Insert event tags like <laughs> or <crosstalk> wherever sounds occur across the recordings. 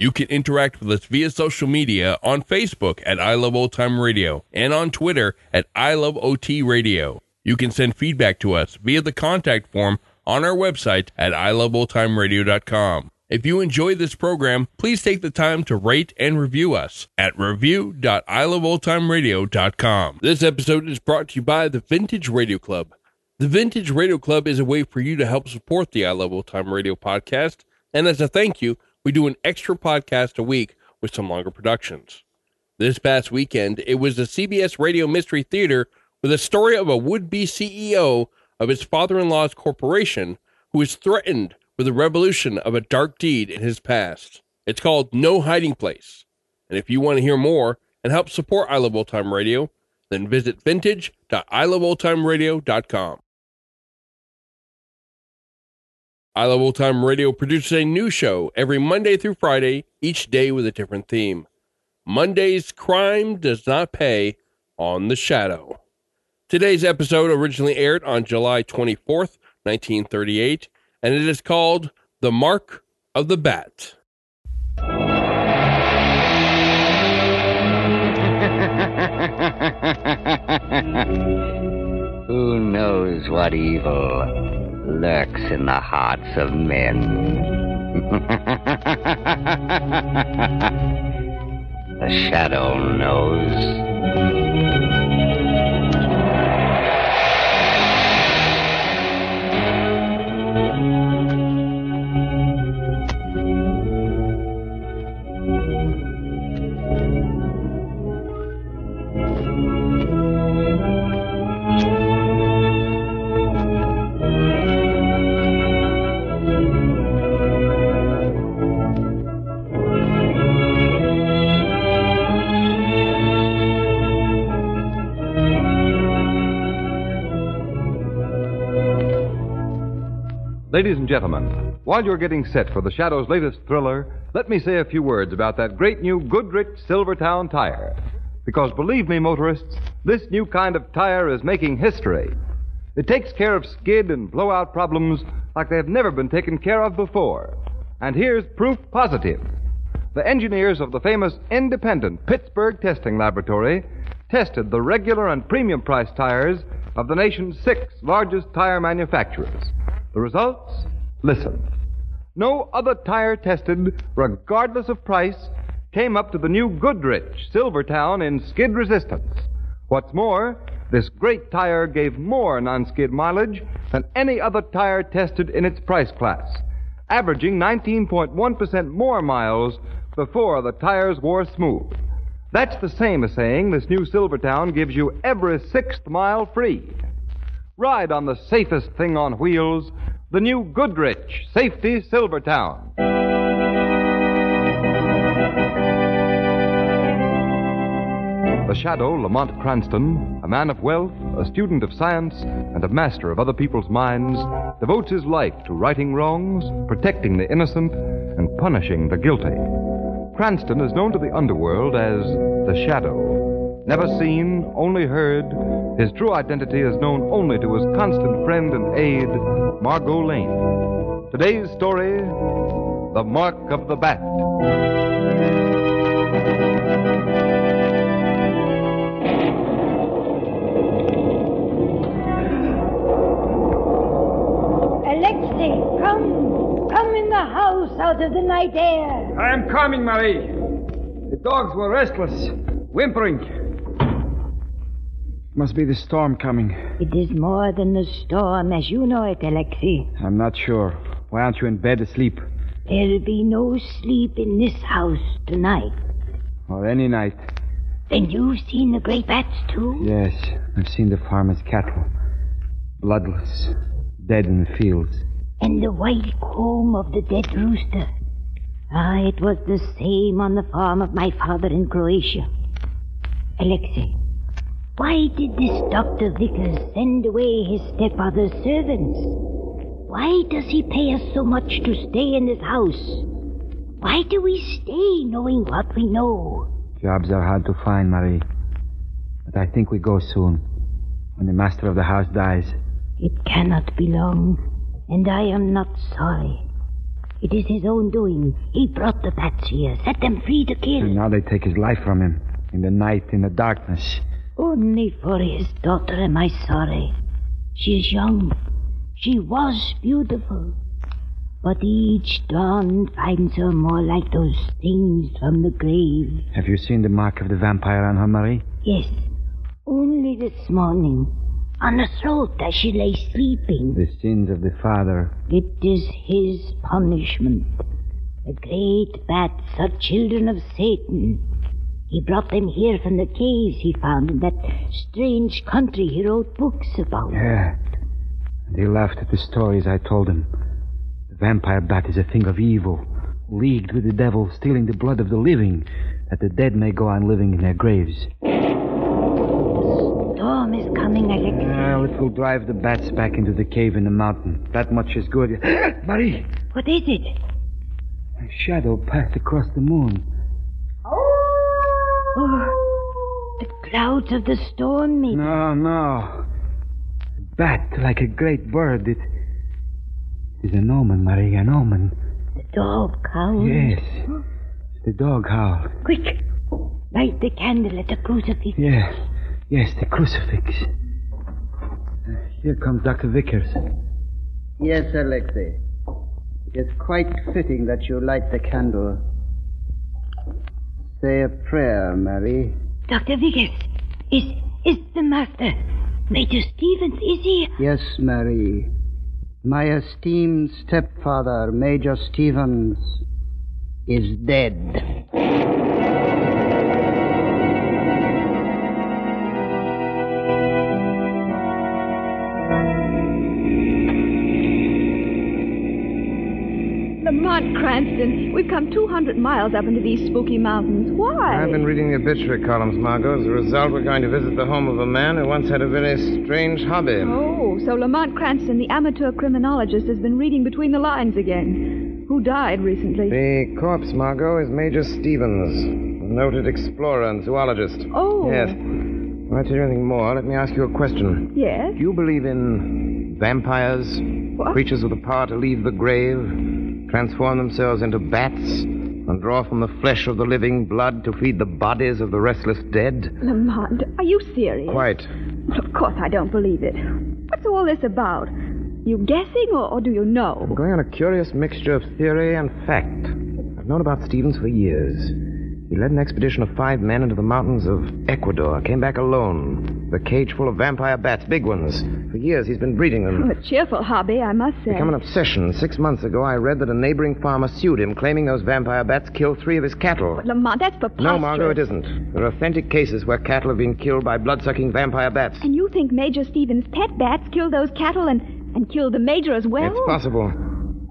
You can interact with us via social media on Facebook at I Love Old Time Radio and on Twitter at I Love OT Radio. You can send feedback to us via the contact form on our website at iloveoldtimeradio.com. If you enjoy this program, please take the time to rate and review us at review.iloveoldtimeradio.com. This episode is brought to you by the Vintage Radio Club. The Vintage Radio Club is a way for you to help support the I Love Old Time Radio podcast, and as a thank you, we do an extra podcast a week with some longer productions. This past weekend, it was the CBS Radio Mystery Theater with a story of a would be CEO of his father in law's corporation who is threatened with the revolution of a dark deed in his past. It's called No Hiding Place. And if you want to hear more and help support I Love Old Time Radio, then visit vintage.iloveoldtimeradio.com. I Love Old Time Radio produces a new show every Monday through Friday, each day with a different theme. Monday's Crime Does Not Pay on The Shadow. Today's episode originally aired on July 24th, 1938, and it is called The Mark of the Bat. <laughs> Who knows what evil lurks in the hearts of men? <laughs> the shadow knows. Ladies and gentlemen, while you're getting set for the Shadow's latest thriller, let me say a few words about that great new Goodrich Silvertown tire. Because believe me, motorists, this new kind of tire is making history. It takes care of skid and blowout problems like they have never been taken care of before. And here's proof positive. The engineers of the famous independent Pittsburgh Testing Laboratory tested the regular and premium price tires of the nation's six largest tire manufacturers. The results? Listen. No other tire tested, regardless of price, came up to the new Goodrich Silvertown in skid resistance. What's more, this great tire gave more non skid mileage than any other tire tested in its price class, averaging 19.1% more miles before the tires wore smooth. That's the same as saying this new Silvertown gives you every sixth mile free. Ride on the safest thing on wheels, the new Goodrich Safety Silvertown. The shadow, Lamont Cranston, a man of wealth, a student of science, and a master of other people's minds, devotes his life to righting wrongs, protecting the innocent, and punishing the guilty. Cranston is known to the underworld as the Shadow. Never seen, only heard, his true identity is known only to his constant friend and aide, Margot Lane. Today's story The Mark of the Bat. Alexei, come. Come in the house out of the night air. I am coming, Marie. The dogs were restless, whimpering. Must be the storm coming. It is more than the storm as you know it, Alexei. I'm not sure. Why aren't you in bed asleep? There'll be no sleep in this house tonight. Or any night? Then you've seen the great bats, too? Yes, I've seen the farmer's cattle. Bloodless, dead in the fields. And the white comb of the dead rooster. Ah, it was the same on the farm of my father in Croatia. Alexei, why did this Dr. Vickers send away his stepfather's servants? Why does he pay us so much to stay in this house? Why do we stay knowing what we know? Jobs are hard to find, Marie. But I think we go soon. When the master of the house dies. It cannot be long, and I am not sorry. It is his own doing. He brought the bats here, set them free to kill. And now they take his life from him. In the night, in the darkness. Only for his daughter am I sorry. She is young. She was beautiful. But each dawn finds her more like those things from the grave. Have you seen the mark of the vampire on her, Marie? Yes. Only this morning. On her throat as she lay sleeping. The sins of the father. It is his punishment. The great bats are children of Satan. He brought them here from the caves he found in that strange country he wrote books about. Yeah. And he laughed at the stories I told him. The vampire bat is a thing of evil, leagued with the devil, stealing the blood of the living, that the dead may go on living in their graves. Storm is coming, Alexei. Well, it will drive the bats back into the cave in the mountain. That much is good. <gasps> Marie! What is it? A shadow passed across the moon. Oh, the clouds of the storm, maybe. No, no. A bat, like a great bird. It, it is an omen, Marie, an omen. The dog howls. Yes. The dog howl. Quick, light the candle at the crucifix. Yes. Yes, the crucifix. Here comes Dr. Vickers. Yes, Alexei. It is quite fitting that you light the candle. Say a prayer, Mary. Dr. Vickers, is is the master? Major Stevens, is he? Yes, Mary. My esteemed stepfather, Major Stevens, is dead. Lamont Cranston, we've come 200 miles up into these spooky mountains. Why? I've been reading the obituary columns, Margot. As a result, we're going to visit the home of a man who once had a very strange hobby. Oh, so Lamont Cranston, the amateur criminologist, has been reading between the lines again. Who died recently? The corpse, Margot, is Major Stevens, a noted explorer and zoologist. Oh. Yes. Before I tell you anything more, let me ask you a question. Yes? Do you believe in vampires? What? Creatures with the power to leave the grave, transform themselves into bats, and draw from the flesh of the living blood to feed the bodies of the restless dead? Lamont, are you serious? Quite. Well, of course I don't believe it. What's all this about? You guessing or, or do you I'm know? going on a curious mixture of theory and fact. I've known about Stevens for years. He led an expedition of five men into the mountains of Ecuador, came back alone. The cage full of vampire bats, big ones. For years he's been breeding them. A cheerful hobby, I must say. Become an obsession. Six months ago, I read that a neighboring farmer sued him, claiming those vampire bats killed three of his cattle. But Lamont, that's preposterous. No, Margot, it isn't. There are authentic cases where cattle have been killed by blood-sucking vampire bats. And you think Major Stevens' pet bats killed those cattle and, and killed the Major as well? It's possible.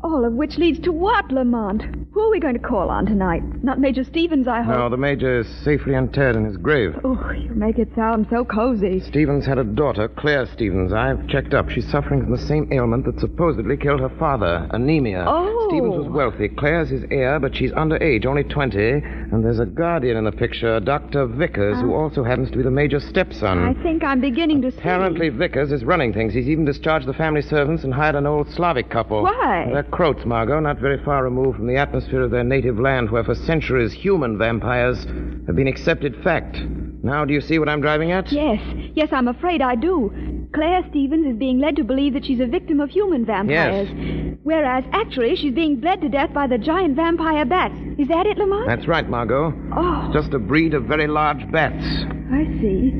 All of which leads to what, Lamont? Who are we going to call on tonight? Not Major Stevens, I hope. No, the major is safely interred in his grave. Oh, you make it sound so cozy. Stevens had a daughter, Claire Stevens. I've checked up. She's suffering from the same ailment that supposedly killed her father, anemia. Oh. Stevens was wealthy. Claire's his heir, but she's underage, only 20. And there's a guardian in the picture, Dr. Vickers, who ah. also happens to be the major's stepson. I think I'm beginning to see. Apparently, Vickers is running things. He's even discharged the family servants and hired an old Slavic couple. Why? They're Croats, Margot, not very far removed from the atmosphere of their native land, where for centuries human vampires have been accepted fact. Now, do you see what I'm driving at? Yes, yes, I'm afraid I do. Claire Stevens is being led to believe that she's a victim of human vampires. Yes. Whereas actually she's being bled to death by the giant vampire bats. Is that it, Lamont? That's right, Margot. Oh, It's just a breed of very large bats. I see.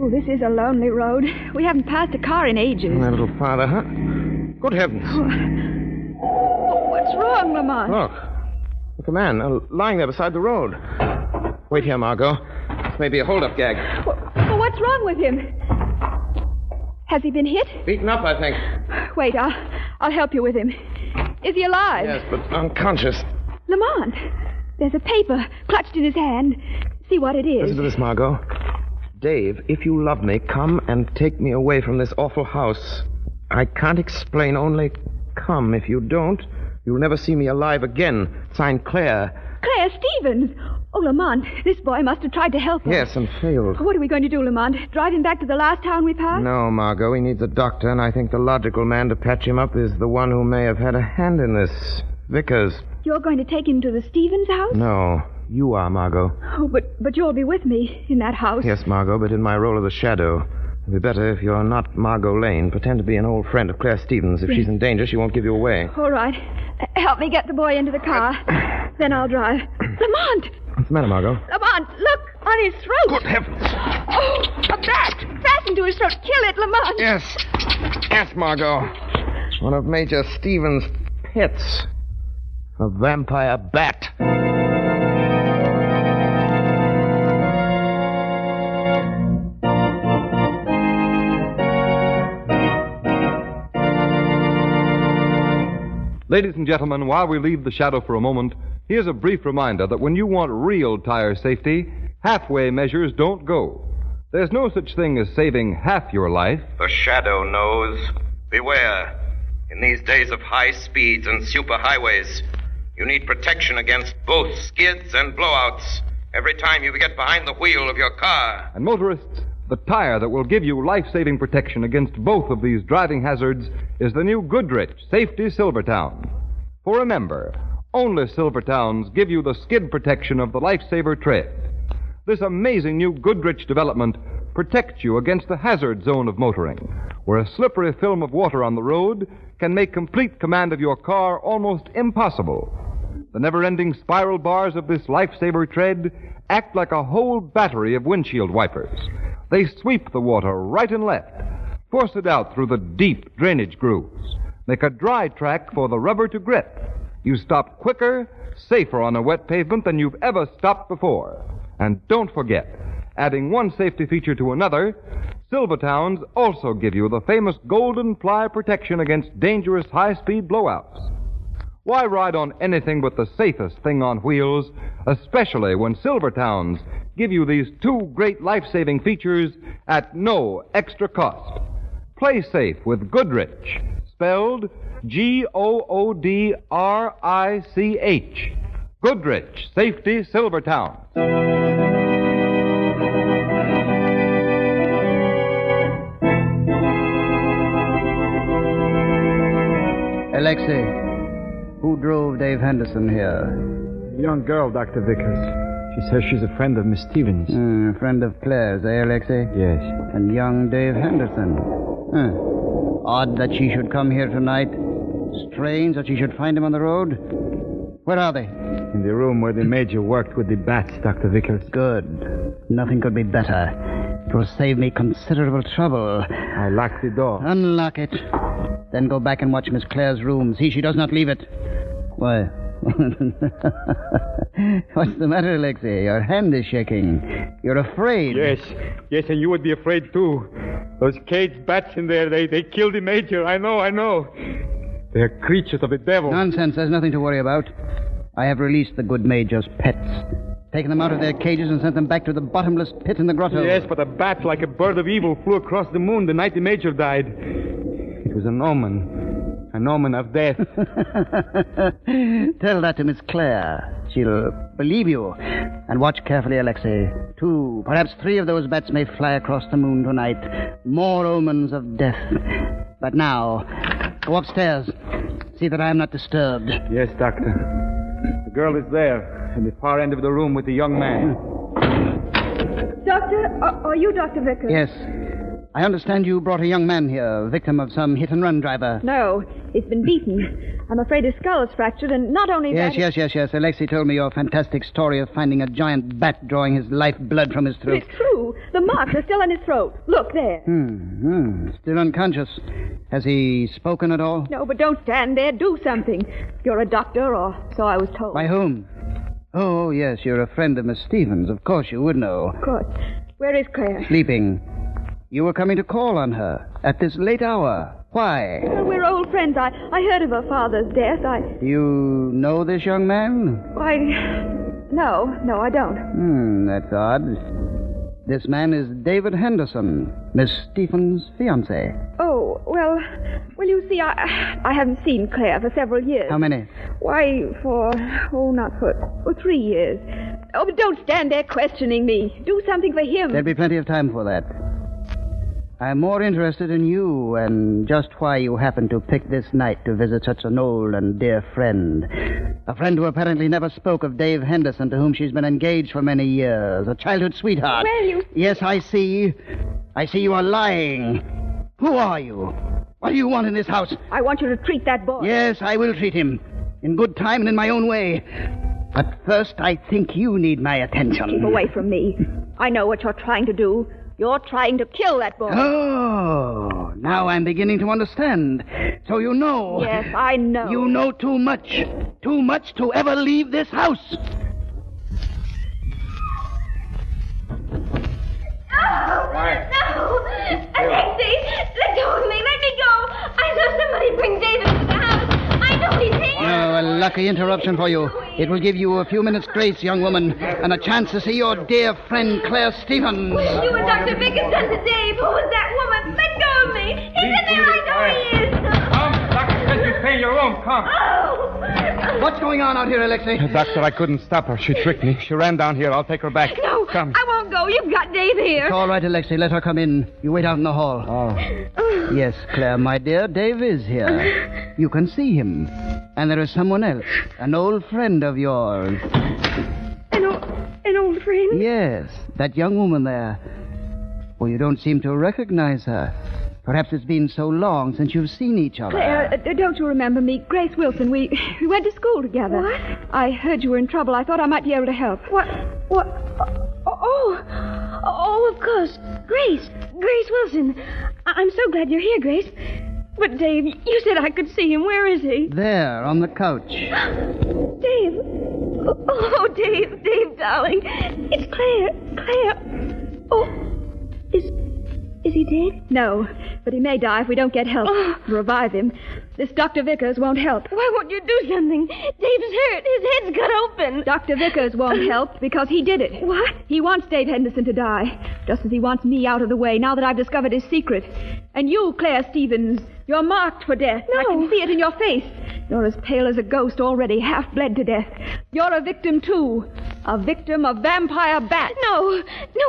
Oh, this is a lonely road. <laughs> We haven't passed a car in ages. A little farther, huh? Good heavens. Oh, wrong, Lamont? Look. Look, a man uh, lying there beside the road. Wait here, Margot. This may be a hold-up gag. Oh, what's wrong with him? Has he been hit? Beaten up, I think. Wait, I'll, I'll help you with him. Is he alive? Yes, but unconscious. Lamont, there's a paper clutched in his hand See what it is. Listen to this, Margot. Dave, if you love me, come and take me away from this awful house. I can't explain, only come. If you don't, you'll never see me alive again. Signed Claire. Claire Stevens! Oh, Lamont, this boy must have tried to help us. Yes, and failed. What are we going to do, Lamont? Drive him back to the last town we passed? No, Margot, he needs a doctor, and I think the logical man to patch him up is the one who may have had a hand in this. Vickers. You're going to take him to the Stevens house? No, you are, Margot. Oh, but, but you'll be with me in that house. Yes, Margot, but in my role of the shadow. It'd be better if you're not Margot Lane. Pretend to be an old friend of Claire Stevens. If Yes. she's in danger, she won't give you away. All right. Help me get the boy into the car. <clears throat> then I'll drive. Lamont! What's the matter, Margot? Lamont, look! On his throat! Good heavens! Oh, a bat! Fastened to his throat. Kill it, Lamont! Yes. Yes, Margot. One of Major Stevens' pets. A vampire bat. Ladies and gentlemen, while we leave the shadow for a moment, here's a brief reminder that when you want real tire safety, halfway measures don't go. There's no such thing as saving half your life. The shadow knows. Beware. In these days of high speeds and superhighways, you need protection against both skids and blowouts every time you get behind the wheel of your car. And motorists, the tire that will give you life saving protection against both of these driving hazards is the new Goodrich Safety Silvertown. For remember, only Silvertowns give you the skid protection of the Lifesaver tread. This amazing new Goodrich development protects you against the hazard zone of motoring, where a slippery film of water on the road can make complete command of your car almost impossible. The never ending spiral bars of this Lifesaver tread act like a whole battery of windshield wipers. They sweep the water right and left, force it out through the deep drainage grooves, make a dry track for the rubber to grip. You stop quicker, safer on a wet pavement than you've ever stopped before. And don't forget, adding one safety feature to another, Silvertowns also give you the famous golden ply protection against dangerous high speed blowouts. Why ride on anything but the safest thing on wheels, especially when Silvertowns give you these two great life saving features at no extra cost? Play safe with Goodrich, spelled G O O D R I C H. Goodrich Safety Silvertown. Alexei, who drove Dave Henderson here? A young girl, Dr. Vickers. She says she's a friend of Miss Stevens. Hmm, friend of Claire's, eh, Alexei? Yes. And young Dave Henderson. Huh. Odd that she should come here tonight. Strange that she should find him on the road. Where are they? In the room where the major worked with the bats, Dr. Vickers. Good. Nothing could be better. It will save me considerable trouble. I locked the door. Unlock it. Then go back and watch Miss Claire's room. See she does not leave it. Why? <laughs> What's the matter, Alexei? Your hand is shaking. You're afraid. Yes, yes, and you would be afraid too. Those caged bats in there, they, they killed the major. I know, I know. They're creatures of the devil. Nonsense. There's nothing to worry about. I have released the good major's pets. Taken them out of their cages and sent them back to the bottomless pit in the grotto. Yes, but a bat like a bird of evil flew across the moon the night the major died. It was an omen. An omen of death. <laughs> Tell that to Miss Claire. She'll believe you. And watch carefully, Alexei. Two, perhaps three of those bats may fly across the moon tonight. More omens of death. But now, go upstairs. See that I am not disturbed. yes, Doctor. The girl is there, in the far end of the room with the young man. Doctor, are, are you Dr. Vickers? Yes. I understand you brought a young man here, victim of some hit and run driver. No, he's been beaten. I'm afraid his skull is fractured, and not only Yes, that. yes, yes, yes. yes. Alexei told me your fantastic story of finding a giant bat drawing his life blood from his But throat. it's true. The marks are still on his throat. Look there. Hmm, hmm. Still unconscious. Has he spoken at all? No, but don't stand there. Do something. You're a doctor, or so I was told. By whom? Oh, yes, you're a friend of Miss Stevens. Of course you would know. Of course. Where is Claire? Sleeping. You were coming to call on her at this late hour. Why? Well, we're old friends. I, I heard of her father's death. I. You know this young man? Why. No, no, I don't. Hmm, that's odd. This man is David Henderson, Miss Stevens' fiance. Oh, well, well, you see, I I haven't seen Claire for several years. How many? Why, for, oh, not for, for three years. Oh, but don't stand there questioning me. Do something for him. There'll be plenty of time for that. I'm more interested in you and just why you happened to pick this night to visit such an old and dear friend. A friend who apparently never spoke of Dave Henderson, to whom she's been engaged for many years. A childhood sweetheart. Well, you. Yes, I see. I see you are lying. Who are you? What do you want in this house? I want you to treat that boy. Yes, I will treat him. In good time and in my own way. But first, I think you need my attention. Keep away from me. I know what you're trying to do. You're trying to kill that boy. Oh, now I'm beginning to understand. So you know. Yes, I know. You know too much. Too much to ever leave this house. No! No! Alexei, let go of me. Let me go. I saw somebody bring David to the house. I know he's here. Oh, a lucky interruption for you. It will give you a few minutes' grace, young woman, and a chance to see your dear friend Claire Stevens. You and Dr. Vickers done to Dave. Who was that woman? Let go of me. He's in there. I know he is. Come, Dr. Says you stay in your room. Come. Oh! What's going on out here, Alexei? Doctor, I couldn't stop her. She tricked me. She ran down here. I'll take her back. No, Come. I won't go. You've got Dave here. It's all right, Alexei. Let her come in. You wait out in the hall. Oh. <sighs> Yes, Claire, my dear, Dave is here. You can see him. And there is someone else, an old friend of yours. An, old, an old friend? Yes, that young woman there. Well, you don't seem to recognize her. Perhaps it's been so long since you've seen each other. Claire, uh, don't you remember me? Grace Wilson. We we went to school together. What? I heard you were in trouble. I thought I might be able to help. What? What? Oh, oh, oh, of course. Grace. Grace Wilson. I- I'm so glad you're here, Grace. But Dave, you said I could see him. Where is he? There, on the couch. <gasps> Dave. Oh, Dave, Dave, darling. It's Claire. Claire. Oh, is is he dead? No, but he may die if we don't get help. Oh. Revive him. This Dr. Vickers won't help. Why won't you do something? Dave's hurt. His head's cut open. Dr. Vickers won't <laughs> help because he did it. What? He wants Dave Henderson to die, just as he wants me out of the way now that I've discovered his secret. And you, Claire Stevens, you're marked for death. No. I can see it in your face. You're as pale as a ghost already, half bled to death. You're a victim, too. A victim of vampire bats. No, no,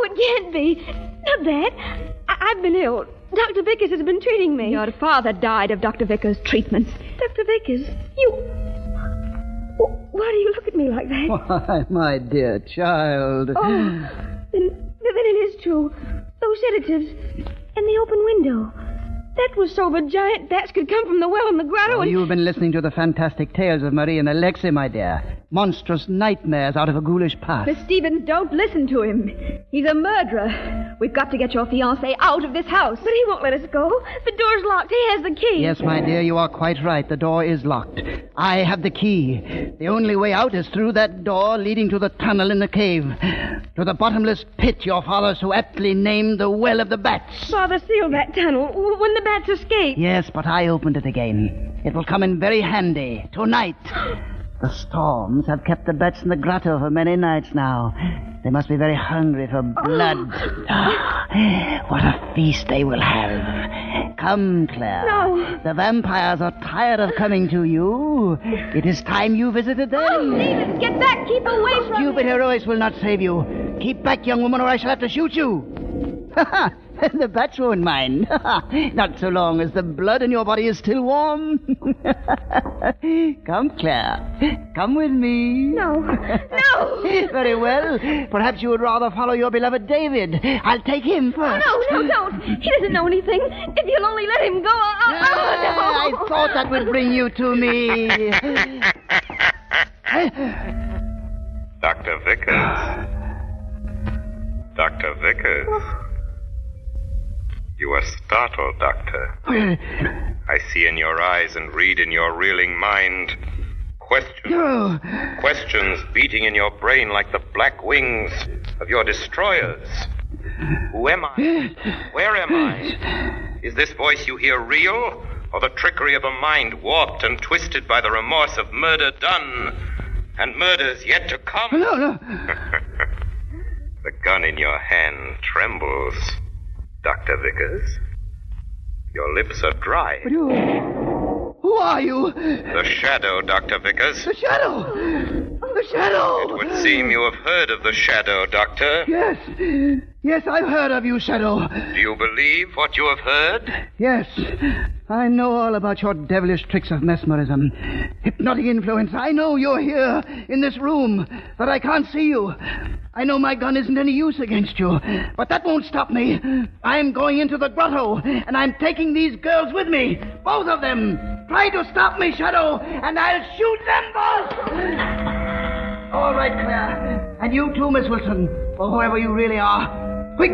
it can't be. Not that. I- I've been ill. Dr. Vickers has been treating me. Your father died of Dr. Vickers' treatments. Dr. Vickers, you. Why do you look at me like that? <laughs> Why, my dear child. Oh, then, then it is true. Those sedatives and the open window. That was so the giant bats could come from the well in the grotto Oh, and... you've been listening to the fantastic tales of Marie and Alexei, my dear. Monstrous nightmares out of a ghoulish past. Miss Stevens, don't listen to him. He's a murderer. We've got to get your fiancé out of this house. But he won't let us go. The door's locked. He has the key. Yes, my dear, you are quite right. The door is locked. I have the key. The only way out is through that door leading to the tunnel in the cave. To the bottomless pit your father so aptly named the Well of the Bats. Father sealed that tunnel w- when the bats escaped. Yes, but I opened it again. It will come in very handy tonight. <gasps> The storms have kept the bats in the grotto for many nights now. They must be very hungry for blood. <gasps> What a feast they will have. Come, Claire. No. The vampires are tired of coming to you. It is time you visited them. Oh, Stevens, get back. Keep away from Stupid me. heroics will not save you. Keep back, young woman, or I shall have to shoot you. <laughs> <laughs> the bats won't mind. <laughs> not so long as the blood in your body is still warm. <laughs> Come, Claire. Come with me. No. No. Very well. Perhaps you would rather follow your beloved David. I'll take him Oh, first. no, no, don't. He doesn't know anything. If you'll only let him go. Oh, oh, Ah, no. I thought that would bring you to me. Dr. Vickers. Dr. Vickers. You are startled, Doctor. I see in your eyes and read in your reeling mind questions. Oh, Questions beating in your brain like the black wings of your destroyers. Who am I? Where am I? Is this voice you hear real, or the trickery of a mind warped and twisted by the remorse of murder done? and murders yet to come. No, no. <laughs> the gun in your hand trembles, Dr. Vickers. Your lips are dry. But you. Who are you? The shadow, Dr. Vickers. The shadow! The shadow! It would seem you have heard of the shadow, Doctor. Yes. Yes, I've heard of you, Shadow. Do you believe what you have heard? Yes. I know all about your devilish tricks of mesmerism, hypnotic influence. I know you're here in this room, but I can't see you. I know my gun isn't any use against you, but that won't stop me. I'm going into the grotto, and I'm taking these girls with me. Both of them. Try to stop me, Shadow, and I'll shoot them both. All right, Claire. And you too, Miss Wilson, or whoever you really are. Quick!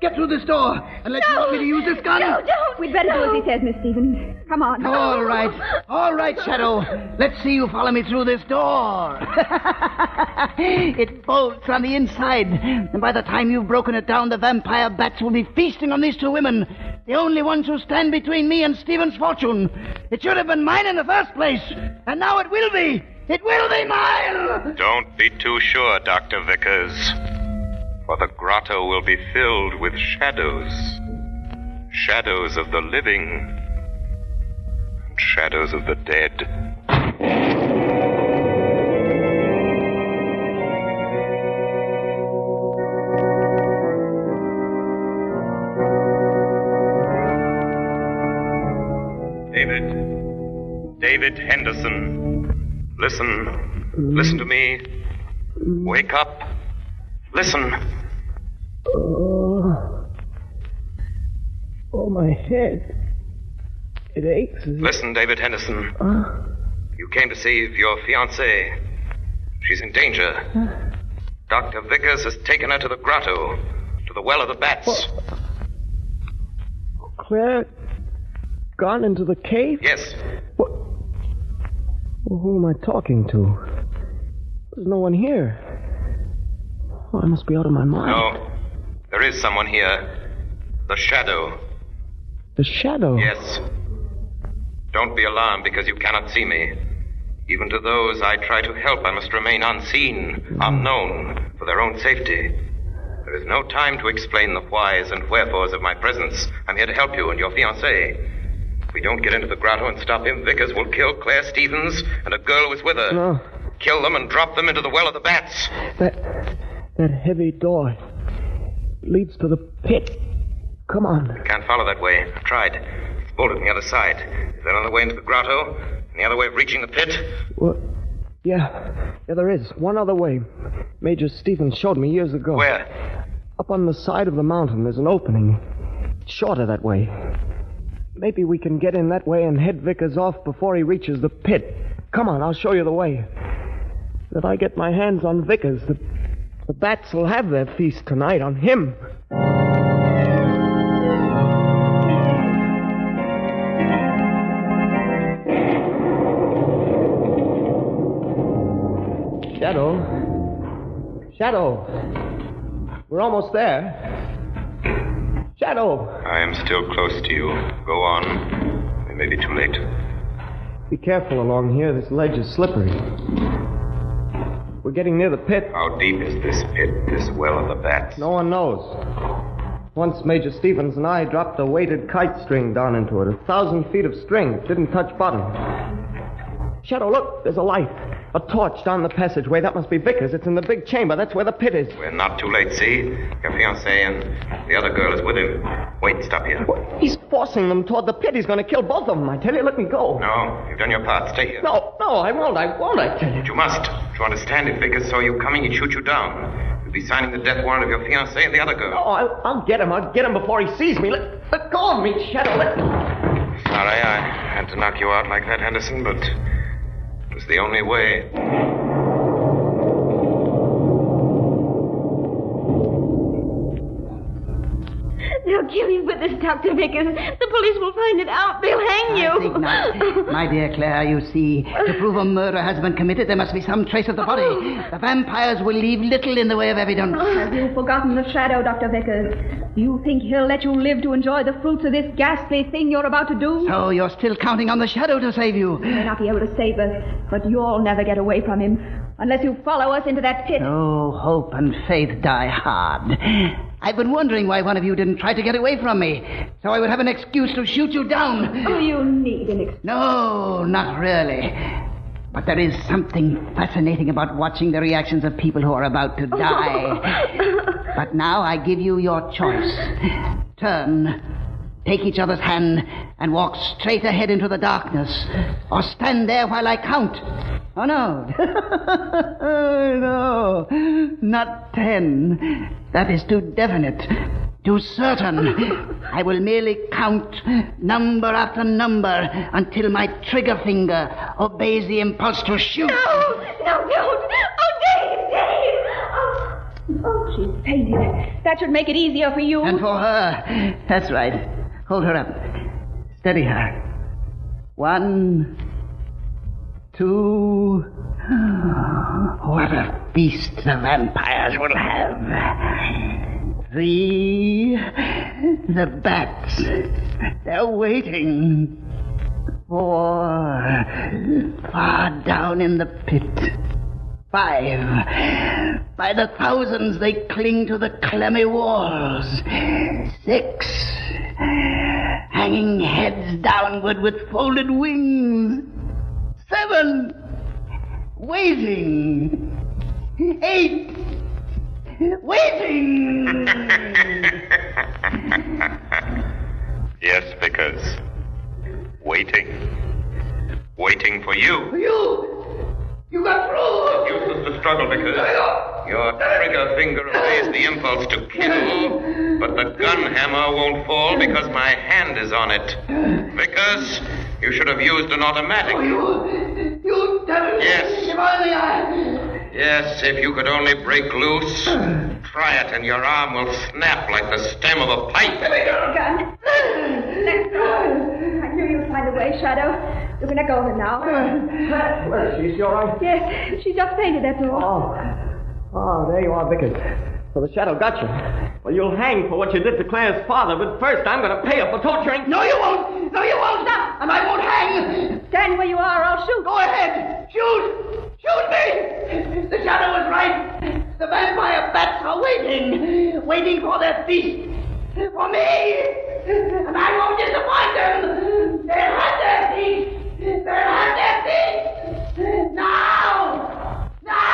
Get through this door, and let's No. use me to use this gun. No, don't. We'd better do as he says, Miss Stevens. Come on. All right. All right, Shadow. Let's see you follow me through this door. <laughs> it bolts on the inside. And by the time you've broken it down, the vampire bats will be feasting on these two women. The only ones who stand between me and Stevens' fortune. It should have been mine in the first place. And now it will be. It will be mine. Don't be too sure, Dr. Vickers. For the grotto will be filled with shadows. Shadows of the living. And shadows of the dead. David. David Henderson. Listen. Listen to me. Wake up. Listen. Oh. Oh, my head. It aches. Listen, David Henderson. Uh, You came to save your fiancée. She's in danger. Dr. Vickers has taken her to the grotto, to the Well of the Bats. Claire gone into the cave? Yes. Well, who am I talking to? There's no one here. Oh, I must be out of my mind. No. There is someone here. The Shadow. The shadow. Yes. Don't be alarmed because you cannot see me. Even to those I try to help, I must remain unseen, hmm. unknown, for their own safety. There is no time to explain the whys and wherefores of my presence. I'm here to help you and your fiancée. If we don't get into the grotto and stop him, Vickers will kill Claire Stevens and a girl who is with her. No. Kill them and drop them into the well of the bats. That that heavy door leads to the pit. Come on. Can't follow that way. I've tried. It's bolted on the other side. Is there another way into the grotto? Any other way of reaching the pit? What? Yeah, yeah, there is one other way. Major Stevens showed me years ago. Where? Up on the side of the mountain, there's an opening. It's shorter that way. Maybe we can get in that way and head Vickers off before he reaches the pit. Come on, I'll show you the way. If I get my hands on Vickers, the, the bats will have their feast tonight on him. Shadow. Shadow. We're almost there. Shadow. I am still close to you. Go on. It may be too late. Be careful along here. This ledge is slippery. We're getting near the pit. How deep is this pit, this well of the bats? No one knows. Once Major Stevens and I dropped a weighted kite string down into it. A thousand feet of string. It didn't touch bottom. Shadow, look, there's a light. A torch down the passageway. That must be Vickers. It's in the big chamber. That's where the pit is. We're not too late, see? Your fiancée and the other girl is with him. Wait, stop here. He's forcing them toward the pit. He's going to kill both of them. I tell you, let me go. No, you've done your part. Stay here. No, no, I won't. I won't, I tell you. But you must. To understand, if Vickers saw you coming, he'd shoot you down. You'd be signing the death warrant of your fiancée and the other girl. Oh, I'll, I'll get him. I'll get him before he sees me. Let, let go of me, Shadow. Let... Me. Sorry, I had to knock you out like that, Henderson, but it was the only way. They'll kill you for this, Dr. Vickers. The police will find it out. They'll hang think not. My dear Claire, you see, to prove a murder has been committed, there must be some trace of the body. The vampires will leave little in the way of evidence. Ah, have you forgotten the shadow, Dr. Vickers? You think he'll let you live to enjoy the fruits of this ghastly thing you're about to do? So you're still counting on the shadow to save you. He may not be able to save us, but you'll never get away from him unless you follow us into that pit. Oh, hope and faith die hard. I've been wondering why one of you didn't try to get away from me, so I would have an excuse to shoot you down. Oh, you need an excuse. No, not really. But there is something fascinating about watching the reactions of people who are about to <laughs> die. but now I give you your choice. Turn, take each other's hand, and walk straight ahead into the darkness. Or stand there while I count. Oh, no. Oh <laughs> no. Not ten. That is too definite. Too certain. I will merely count number after number until my trigger finger obeys the impulse to shoot. No, no, don't. Oh, Dave, Dave. Oh, oh she's fainted. That should make it easier for you. And for her. That's right. Hold her up. Steady her. One, two. <gasps> What a feast the vampires will have. Three. The bats. They're waiting. Four. Far down in the pit. Five. By the thousands they cling to the clammy walls. Six. Hanging heads downward with folded wings. Seven. Waiting. Eight. Waiting. <laughs> yes, Vickers. Waiting. Waiting for you. For You struggle, Vickers. Your trigger finger obeys the impulse to kill, but the gun hammer won't fall because my hand is on it. Vickers, you should have used an automatic. Oh, you. You devil. Yes. If only I. Yes, if you could only break loose. Try it, and your arm will snap like the stem of a pipe. Gun. Let go. I knew you'd find a way, Shadow. You're going to go her now. Where is she? Is she all right? Yes, she just fainted, that's all. Oh. Oh, there you are, Vickers. So the shadow got you. Well, you'll hang for what you did to Claire's father, but first I'm going to pay her for torturing. No, you won't! No, you won't! Stop! And I won't hang! Stand where you are, or I'll shoot. Go ahead! Shoot! Shoot me! The shadow is right. The vampire bats are waiting. Waiting for their feast. For me! And I won't disappoint them! They'll have their feast! They'll have their feast! Now! Now!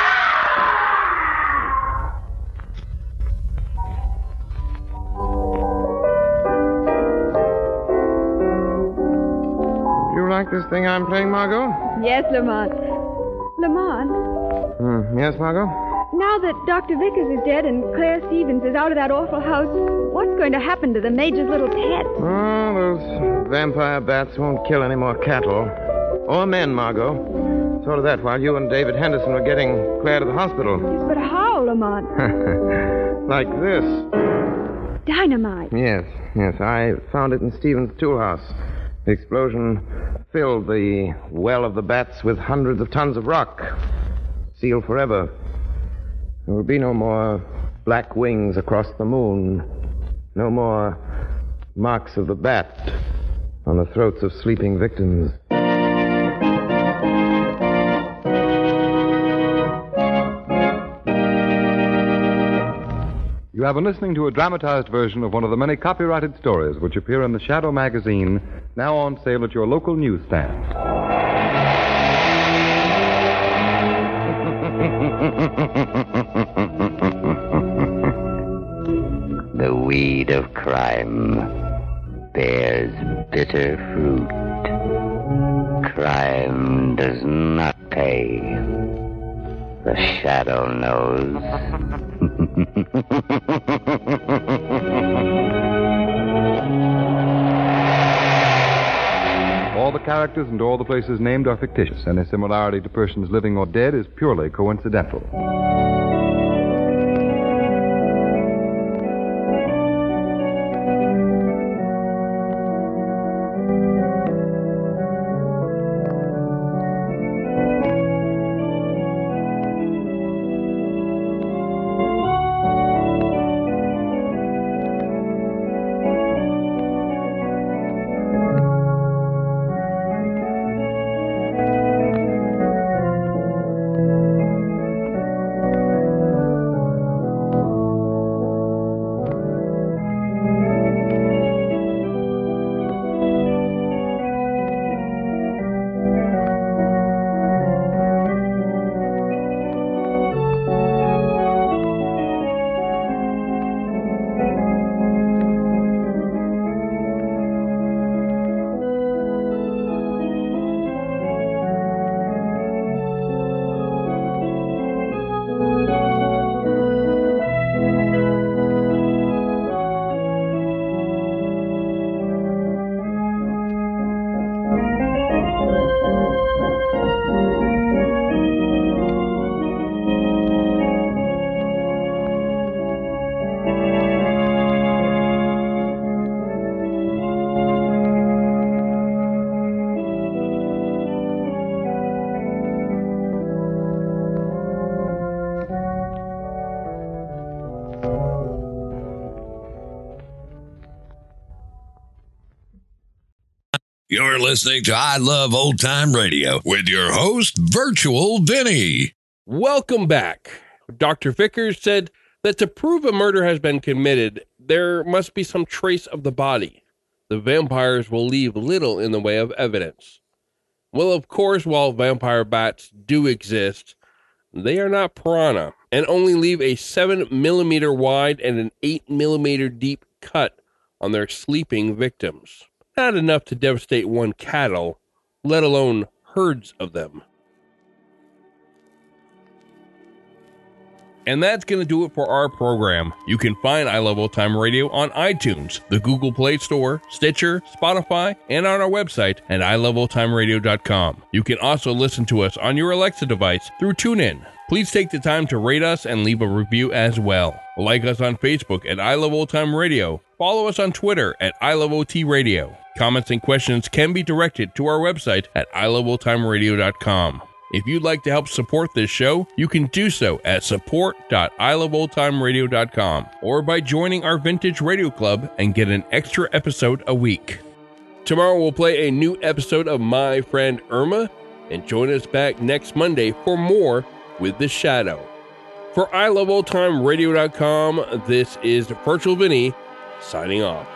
You like this thing I'm playing, Margot? Yes, Lamont. Lamont, Hmm. Yes, Margot? now that Dr. Vickers is dead and Claire Stevens is out of that awful house, what's going to happen to the Major's little pet? Oh, those vampire bats won't kill any more cattle. Oh, or men, Margot. Sort of that while you and David Henderson were getting Claire to the hospital. But how, Lamont? <laughs> like this. Dynamite. Yes, yes. I found it in Stevens' tool house. The explosion filled the well of the bats with hundreds of tons of rock. Sealed forever. There will be no more black wings across the moon. No more marks of the bat on the throats of sleeping victims. You have been listening to a dramatized version of one of the many copyrighted stories which appear in the Shadow magazine, now on sale at your local newsstand. <laughs> The weed of crime bears bitter fruit. Crime does not pay. The shadow knows. All the characters and all the places named are fictitious. and Any similarity to persons living or dead is purely coincidental. You're listening to I Love Old Time Radio with your host, Virtual Vinny. Welcome back. Dr. Vickers said that to prove a murder has been committed, there must be some trace of the body. The vampires will leave little in the way of evidence. Well, of course, while vampire bats do exist, they are not piranha and only leave a 7 millimeter wide and an 8 millimeter deep cut on their sleeping victims. Not enough to devastate one cattle, let alone herds of them. And that's going to do it for our program. You can find I Love Old Time Radio on iTunes, the Google Play Store, Stitcher, Spotify, and on our website at iloveoldtimeradio.com. You can also listen to us on your Alexa device through TuneIn. Please take the time to rate us and leave a review as well. Like us on Facebook at I Love Old Time Radio. Follow us on Twitter at I Love OT Radio. Comments and questions can be directed to our website at iloveoldtimeradio.com. If you'd like to help support this show, you can do so at support.iloveoldtimeradio.com or by joining our Vintage Radio Club and get an extra episode a week. Tomorrow we'll play a new episode of My Friend Irma and join us back next Monday for more with The Shadow. For iloveoldtimeradio.com, this is Virtual Vinny signing off.